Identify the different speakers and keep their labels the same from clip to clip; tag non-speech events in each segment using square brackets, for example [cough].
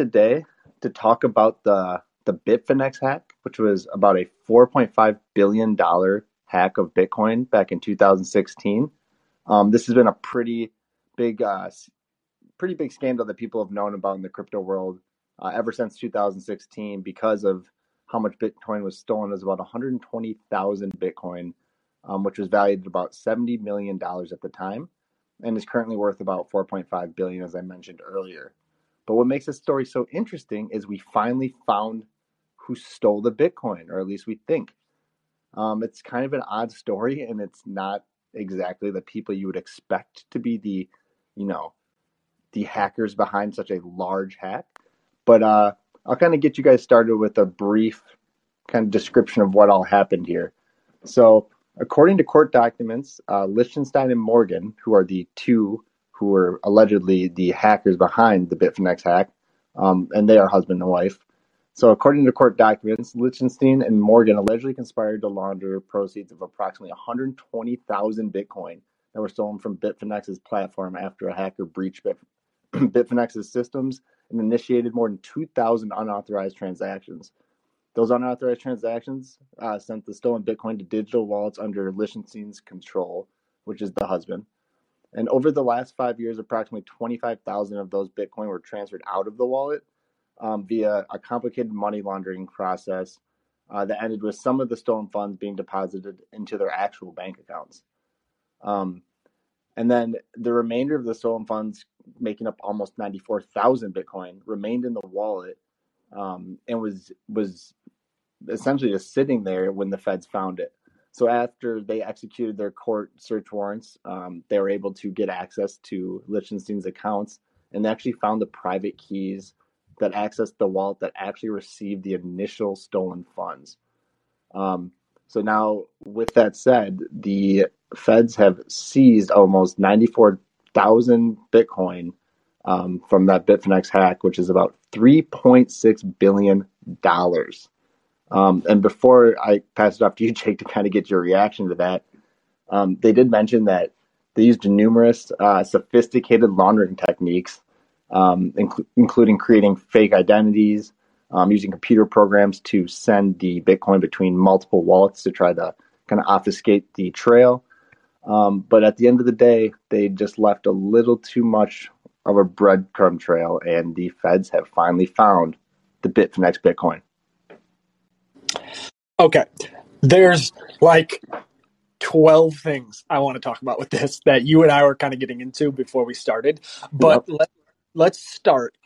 Speaker 1: today to talk about the the Bitfinex hack, which was about a 4.5 billion dollar hack of Bitcoin back in 2016. Um, this has been a pretty big, uh, pretty big scandal that people have known about in the crypto world uh, ever since 2016 because of how much Bitcoin was stolen. It was about 120,000 Bitcoin, um, which was valued at about 70 million dollars at the time, and is currently worth about 4.5 billion, as I mentioned earlier. But what makes this story so interesting is we finally found who stole the Bitcoin, or at least we think. Um, it's kind of an odd story, and it's not exactly the people you would expect to be the, you know, the hackers behind such a large hack. But uh, I'll kind of get you guys started with a brief kind of description of what all happened here. So, according to court documents, uh, and Morgan, who are the two who were allegedly the hackers behind the Bitfinex hack, um, and they are husband and wife. So, according to court documents, Lichtenstein and Morgan allegedly conspired to launder proceeds of approximately 120,000 Bitcoin that were stolen from Bitfinex's platform after a hacker breached Bit- [clears throat] Bitfinex's systems and initiated more than 2,000 unauthorized transactions. Those unauthorized transactions uh, sent the stolen Bitcoin to digital wallets under Lichtenstein's control, which is the husband. And over the last five years, approximately 25,000 of those Bitcoin were transferred out of the wallet um, via a complicated money laundering process uh, that ended with some of the stolen funds being deposited into their actual bank accounts. Um, and then the remainder of the stolen funds, making up almost 94,000 Bitcoin, remained in the wallet um, and was was essentially just sitting there when the feds found it. So after they executed their court search warrants, um, they were able to get access to Lichtenstein's accounts and they actually found the private keys that accessed the wallet that actually received the initial stolen funds. Um, so now, with that said, the feds have seized almost 94,000 Bitcoin um, from that Bitfinex hack, which is about 3.6 billion dollars. Um, and before I pass it off to you, [laughs] Jake, to kind of get your reaction to that, um, they did mention that they used numerous uh, sophisticated laundering techniques, um, inc- including creating fake identities, um, using computer programs to send the Bitcoin between multiple wallets to try to kind of obfuscate the trail. Um, but at the end of the day, they just left a little too much of a breadcrumb trail, and the feds have finally found the Bitfinex Bitcoin.
Speaker 2: Okay. There's like 12 things I want to talk about with this that you and I were kind of getting into before we started. But yep. let, let's start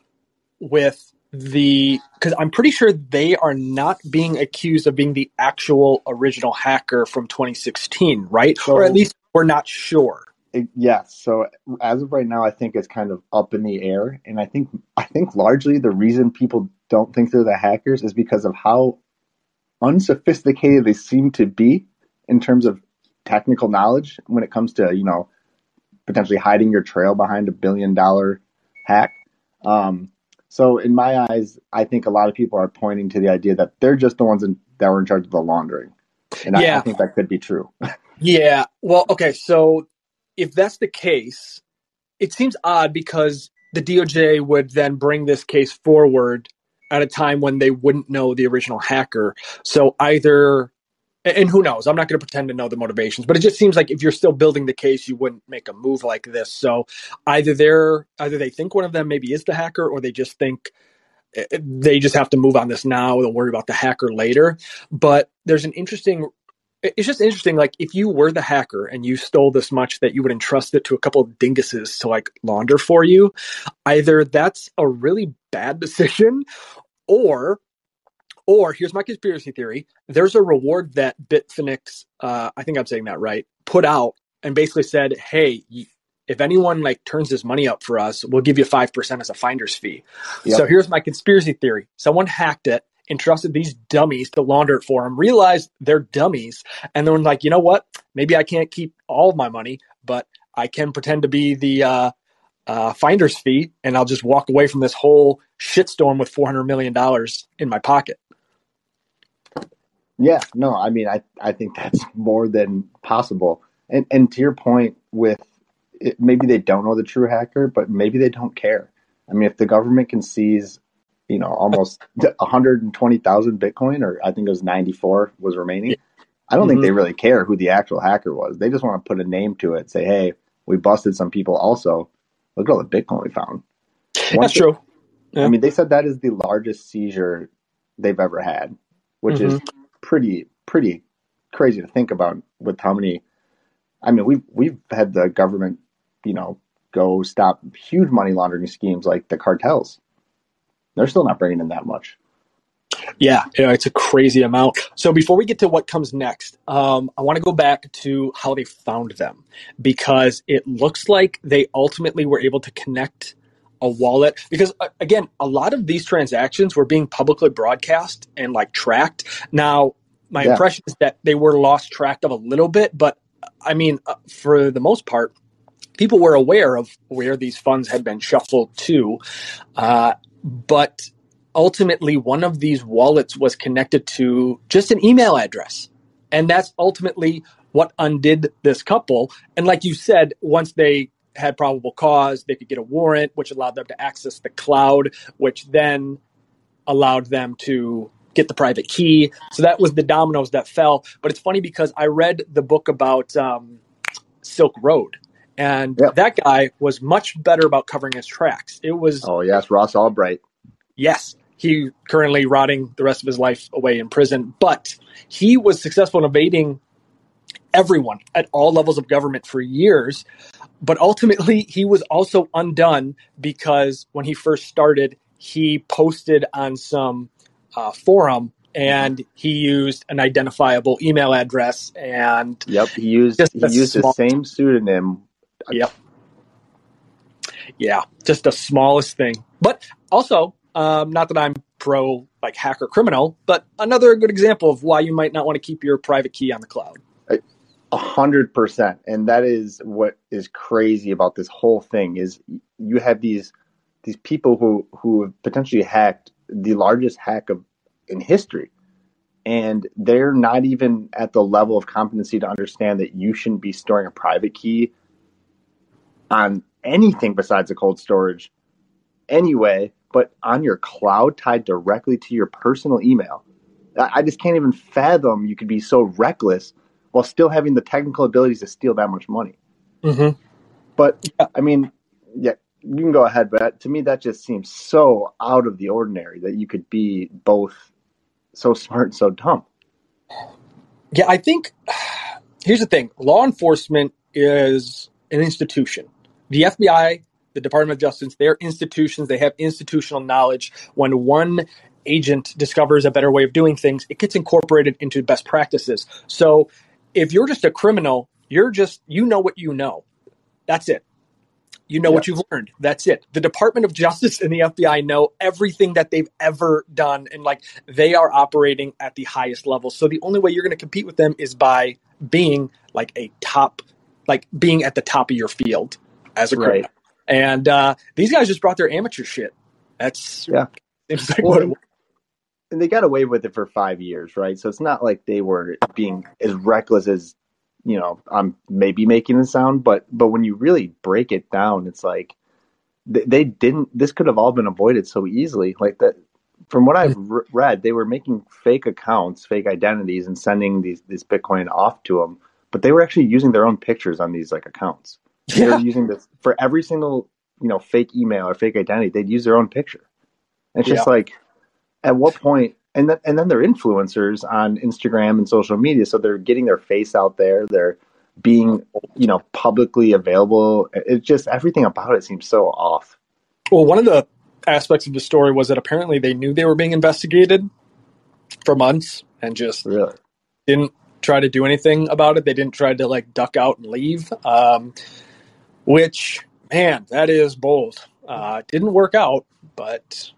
Speaker 2: with the because I'm pretty sure they are not being accused of being the actual original hacker from 2016, right? So, or at least we're not sure.
Speaker 1: Eh, it, yes. So as of right now, I think it's kind of up in the air, and I think I think largely the reason people don't think they're the hackers is because of how unsophisticated they seem to be in terms of technical knowledge when it comes to you know potentially hiding your trail behind a billion dollar hack. Um, so in my eyes, I think a lot of people are pointing to the idea that they're just the ones in, that were in charge of the laundering, and yeah. I, I think that could be true. [laughs]
Speaker 2: yeah. Well, okay. So if that's the case, it seems odd because the DOJ would then bring this case forward at a time when they wouldn't know the original hacker. So either, and who knows, I'm not going to pretend to know the motivations, but it just seems like if you're still building the case, you wouldn't make a move like this. So either they're, either they think one of them maybe is the hacker or they just think eh, eh, they just have to move on this now. They'll worry about the hacker later. But there's an interesting it's just interesting. Like if you were the hacker and you stole this much that you would entrust it to a couple of dinguses to like launder for you, either that's a really bad [laughs] decision or or here's my conspiracy theory there's a reward that bitfinex uh, i think i'm saying that right put out and basically said hey if anyone like turns this money up for us we'll give you 5% as a finder's fee yep. so here's my conspiracy theory someone hacked it entrusted these dummies to launder it for them, realized they're dummies, and then like, you know what? Maybe I can't keep all of my money, but I can pretend to be the uh, uh, finder's fee, and I'll just walk away from this whole shitstorm with four hundred million dollars in my pocket.
Speaker 1: Yeah, no, I mean, I I think that's more than possible. And and to your point, with it, maybe they don't know the true hacker, but maybe they don't care. I mean, if the government can seize you know, almost 120,000 Bitcoin, or I think it was 94 was remaining. I don't mm-hmm. think they really care who the actual hacker was. They just want to put a name to it, say, hey, we busted some people also. Look at all the Bitcoin we found.
Speaker 2: That's true.
Speaker 1: Yeah. I mean, they said that is the largest seizure they've ever had, which mm-hmm. is pretty, pretty crazy to think about with how many. I mean, we've, we've had the government, you know, go stop huge money laundering schemes like the cartels. They're still not bringing in that much.
Speaker 2: Yeah, you know, it's a crazy amount. So before we get to what comes next, um, I want to go back to how they found them because it looks like they ultimately were able to connect a wallet because uh, again, a lot of these transactions were being publicly broadcast and like tracked. Now, my yeah. impression is that they were lost track of a little bit, but I mean, uh, for the most part, people were aware of where these funds had been shuffled to. Uh, but ultimately, one of these wallets was connected to just an email address. And that's ultimately what undid this couple. And like you said, once they had probable cause, they could get a warrant, which allowed them to access the cloud, which then allowed them to get the private key. So that was the dominoes that fell. But it's funny because I read the book about um, Silk Road, and yep. that guy was much better about covering his tracks. It was
Speaker 1: oh yes, Ross Ulbricht.
Speaker 2: Yes, he currently rotting the rest of his life away in prison, but he was successful in evading everyone at all levels of government for years. But ultimately, he was also undone because when he first started, he posted on some uh, forum and he used an identifiable email address and
Speaker 1: yep he used he used the same pseudonym
Speaker 2: Yep. Yeah, just the smallest thing. But also, um, not that I'm pro like hacker criminal, but another good example of why you might not want to keep your private key on the cloud.
Speaker 1: A hundred percent, and that is what is crazy about this whole thing is you have these these people who who have potentially hacked the largest hack of in history, and they're not even at the level of competency to understand that you shouldn't be storing a private key on anything besides a cold storage anyway, but on your cloud tied directly to your personal email. I just can't even fathom you could be so reckless while still having the technical abilities to steal that much money.
Speaker 2: Mm-hmm.
Speaker 1: But I mean, yeah, you can go ahead, but to me, that just seems so out of the ordinary that you could be both so smart and so dumb.
Speaker 2: Yeah, I think [sighs] here's the thing law enforcement is an institution the FBI, the Department of Justice, they're institutions. They have institutional knowledge. When one agent discovers a better way of doing things, it gets incorporated into best practices. So if you're just a criminal, you're just, you know what you know. That's it. You know what you've learned. That's it. The Department of Justice and the FBI know everything that they've ever done. And like they are operating at the highest level. So the only way you're going to compete with them is by being like a top, like being at the top of your field as a criminal. Right. And uh, these guys just brought their amateur shit. That's
Speaker 1: yeah.
Speaker 2: Like well, what
Speaker 1: and they got away with it for five years, right? So it's not like they were being as reckless as you know I'm maybe making it sound, but but when you really break it down, it's like they, they didn't. This could have all been avoided so easily. Like that, from what I've re- read, they were making fake accounts, fake identities, and sending these this Bitcoin off to them. But they were actually using their own pictures on these like accounts. They're using this for every single, you know, fake email or fake identity. They'd use their own picture. It's just yeah. like, at what point? And then, and then they're influencers on Instagram and social media, so they're getting their face out there. They're being, you know, publicly available. It's just everything about it seems so off.
Speaker 2: Well, one of the aspects of the story was that apparently they knew they were being investigated for months and just
Speaker 1: really?
Speaker 2: didn't try to do anything about it. They didn't try to like duck out and leave. Um, which man, that is bold. Uh, didn't work out, but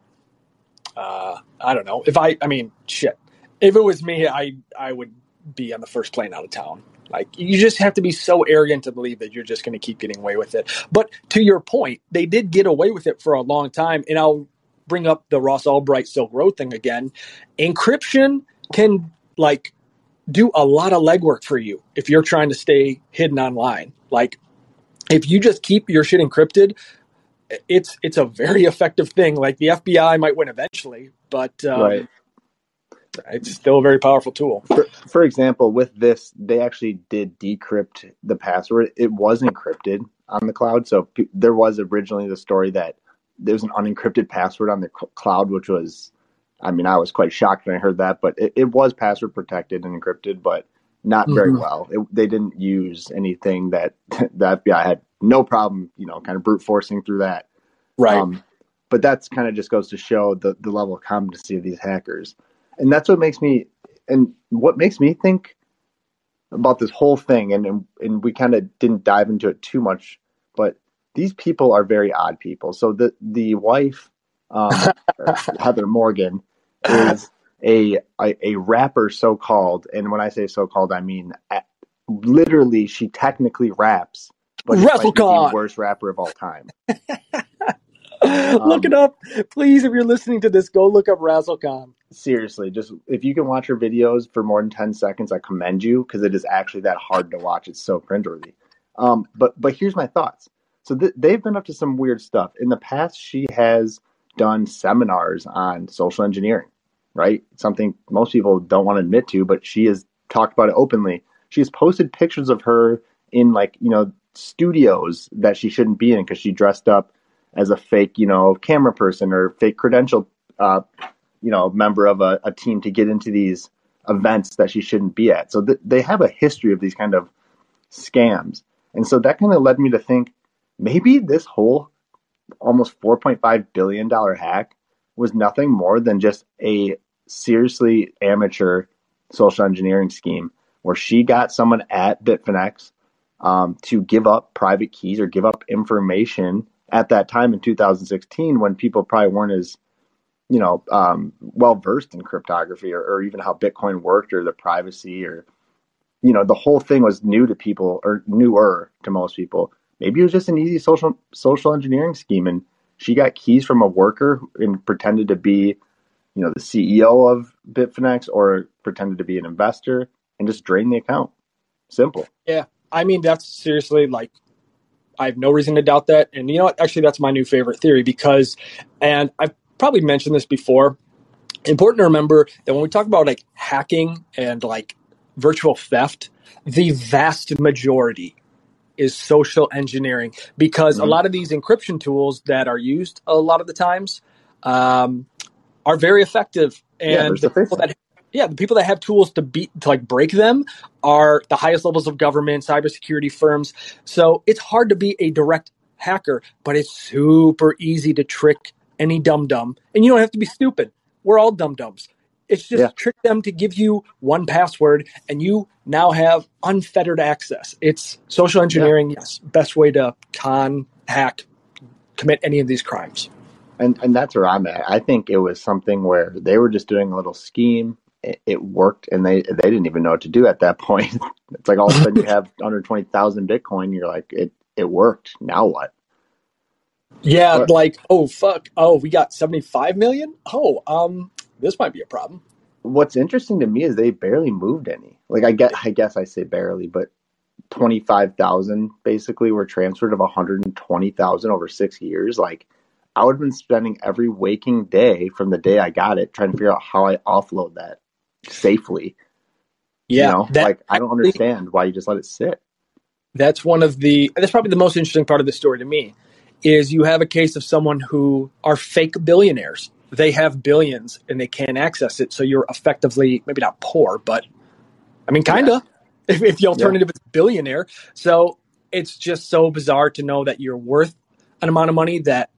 Speaker 2: uh, I don't know. If I, I mean, shit. If it was me, I I would be on the first plane out of town. Like you just have to be so arrogant to believe that you're just going to keep getting away with it. But to your point, they did get away with it for a long time, and I'll bring up the Ross Ulbricht Silk Road thing again. Encryption can like do a lot of legwork for you if you're trying to stay hidden online. Like if you just keep your shit encrypted, it's it's a very effective thing. Like the FBI might win eventually, but um, right. it's still a very powerful tool.
Speaker 1: For, for example, with this, they actually did decrypt the password. It was encrypted on the cloud, so p- there was originally the story that there was an unencrypted password on the c- cloud, which was, I mean, I was quite shocked when I heard that, but it, it was password protected and encrypted, but not very mm-hmm. well. It, they didn't use anything that [laughs] the FBI had no problem, you know, kind of brute forcing through that.
Speaker 2: Right. Um,
Speaker 1: but that's kind of just goes to show the, the level of competency of these hackers. And that's what makes me, and what makes me think about this whole thing, and, and, and we kind of didn't dive into it too much, but these people are very odd people. So the, the wife, um, [laughs] Heather Morgan, is a, a, a rapper, so called. And when I say so called, I mean literally, she technically raps but the worst rapper of all time. [laughs]
Speaker 2: look um, it up, please. If you're listening to this, go look up Razzlekhan.
Speaker 1: Seriously, just if you can watch her videos for more than ten seconds, I commend you because it is actually that hard to watch. It's so cringeworthy. Um, but but here's my thoughts. So th- they've been up to some weird stuff in the past. She has done seminars on social engineering, right? Something most people don't want to admit to, but she has talked about it openly. She has posted pictures of her in like you know studios that she shouldn't be in because she dressed up as a fake, you know, camera person or fake credential, uh, you know, member of a, a, team to get into these events that she shouldn't be at. So th- they have a history of these kind of scams. And so that kind of led me to think maybe this whole almost $4.5 billion hack was nothing more than just a seriously amateur social engineering scheme where she got someone at Bitfinex um, to give up private keys or give up information at that time in 2016 when people probably weren't as you know um, well versed in cryptography or, or, even how bitcoin worked or the privacy or you know the whole thing was new to people or newer to most people. Maybe it was just an easy social social engineering scheme and she got keys from a worker and pretended to be you know the ceo of bitfinex or pretended to be an investor and just drained the account simple
Speaker 2: yeah I mean, that's seriously like, I have no reason to doubt that. And you know what? Actually, that's my new favorite theory because, and I've probably mentioned this before. Important to remember that when we talk about like hacking and like virtual theft, the vast majority is social engineering because mm-hmm. a lot of these encryption tools that are used a lot of the times um, are very effective and yeah, the people that yeah, the people that have tools to beat to like break them are the highest levels of government, cybersecurity firms. So it's hard to be a direct hacker, but it's super easy to trick any dum dum, and you don't have to be stupid. We're all dum dums. It's just yeah. trick them to give you one password, and you now have unfettered access. It's social engineering. Yeah. Yes, best way to con, hack, commit any of these crimes.
Speaker 1: And and that's where I'm at. I think it was something where they were just doing a little scheme it, worked and they they didn't even know what to do at that [laughs] point. it's like all of a sudden you have [laughs] under twenty thousand Bitcoin, you're like, it it worked. Now what?
Speaker 2: Yeah, but, like, oh fuck. Oh, we got seventy five million? Oh, um, this might be a problem.
Speaker 1: What's interesting to me is they barely moved any. Like I get I guess I say barely, but twenty five thousand basically were transferred of one hundred and twenty thousand over six years. Like I would have been spending every waking day from the day I got it trying to figure out how I offload that safely.
Speaker 2: Yeah,
Speaker 1: you know, that, like I don't understand why you just let it sit.
Speaker 2: That's one of the. That's probably the most interesting part of the story to me, is you have a case of someone who are fake billionaires. They have billions and they can't access it, so you're effectively maybe not poor, but I mean, kind of. Yeah. [laughs] If, if, the alternative yeah. is billionaire, so it's just so bizarre to know that you're worth an amount of money that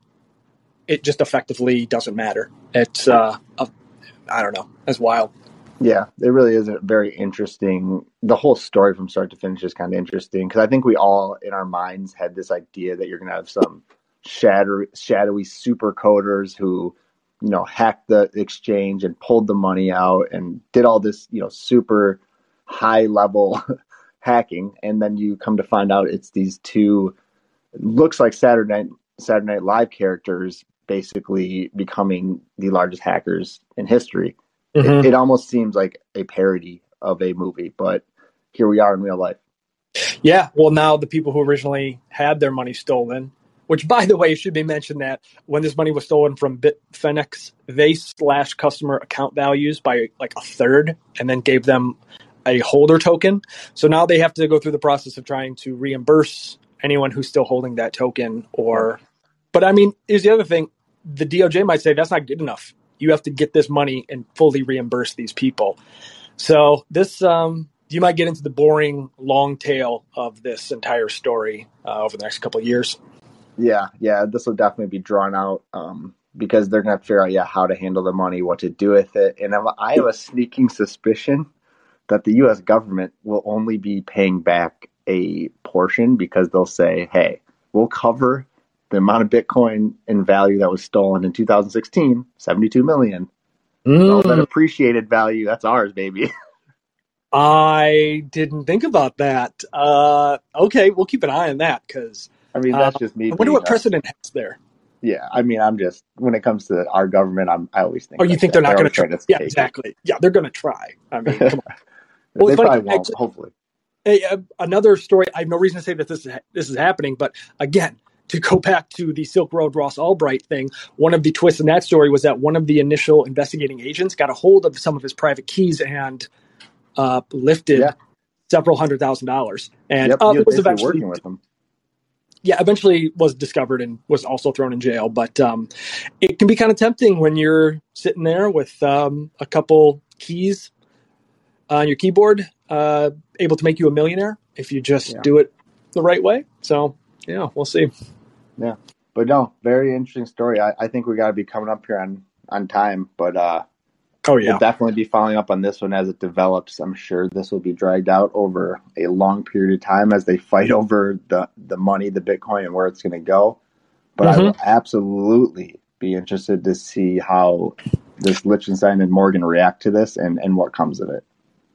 Speaker 2: it just effectively doesn't matter. It's uh, I don't know, that's wild.
Speaker 1: Yeah, it really is a very interesting. The whole story from start to finish is kind of interesting because I think we all in our minds had this idea that you're going to have some shadowy, shadowy super coders who, you know, hacked the exchange and pulled the money out and did all this, you know, super high level [laughs] hacking, and then you come to find out it's these two looks like Saturday Night Saturday Night Live characters basically becoming the largest hackers in history Mm-hmm. It, it almost seems like a parody of a movie, but here we are in real life.
Speaker 2: Yeah, well, now the people who originally had their money stolen which by the way, should be mentioned that when this money was stolen from Bitfinex, they slashed customer account values by like a third and then gave them a holder token. So now they have to go through the process of trying to reimburse anyone who's still holding that token or but I mean, here's the other thing. The DOJ might say that's not good enough. You have to get this money and fully reimburse these people. So this um you might get into the boring long tail of this entire story uh, over the next couple of years.
Speaker 1: Yeah, yeah, this will definitely be drawn out um, because they're going to figure out, yeah, how to handle the money, what to do with it. And I have a sneaking suspicion that the U.S. government will only be paying back a portion because they'll say, hey, we'll cover the amount of Bitcoin in value that was stolen in 2016, 72 million. Mm. All that appreciated value, that's ours, baby. [laughs]
Speaker 2: I didn't think about that. Uh, okay, we'll keep an eye on that because
Speaker 1: I mean that's uh, just me.
Speaker 2: I wonder what precedent has there.
Speaker 1: Yeah, I mean, I'm just when it comes to our government, I'm I always think.
Speaker 2: Oh, you think they're not going to try? To yeah, exactly. Yeah, they're going to try. I mean, [laughs] come on.
Speaker 1: well, they probably won't. Actually, hopefully.
Speaker 2: Hey, uh, another story. I have no reason to say that this is this is happening, but again, to go [laughs] back to the Silk Road Ross Ulbricht thing, one of the twists in that story was that one of the initial investigating agents got a hold of some of his private keys and uh, lifted yeah. several hundred thousand dollars, and
Speaker 1: yep, uh, it was eventually working with them.
Speaker 2: Yeah, eventually was discovered and was also thrown in jail. But um, it can be kind of tempting when you're sitting there with um, a couple keys on your keyboard, uh, able to make you a millionaire if you just yeah. do it the right way. So yeah, we'll see.
Speaker 1: Yeah, but no, very interesting story. I, I think we got to be coming up here on on time, but uh,
Speaker 2: Oh yeah,
Speaker 1: we'll definitely be following up on this one as it develops. I'm sure this will be dragged out over a long period of time as they fight [laughs] over the the money, the Bitcoin, and where it's going to go. But mm-hmm. I will absolutely be interested to see how this Lichtenstein and Morgan react to this and and what comes of it.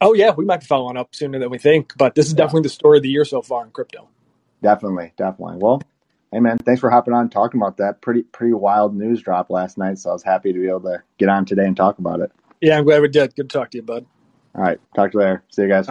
Speaker 2: Oh yeah, we might be following up sooner than we think, but this is definitely the story of the year so far in crypto.
Speaker 1: Definitely, definitely. Well, hey man, thanks for hopping on and talking about that. Pretty pretty wild news drop last night, so I was happy to be able to get on today and talk about it.
Speaker 2: Yeah, I'm glad we did. Good to talk to you, bud.
Speaker 1: All right. Talk to you later. See you guys.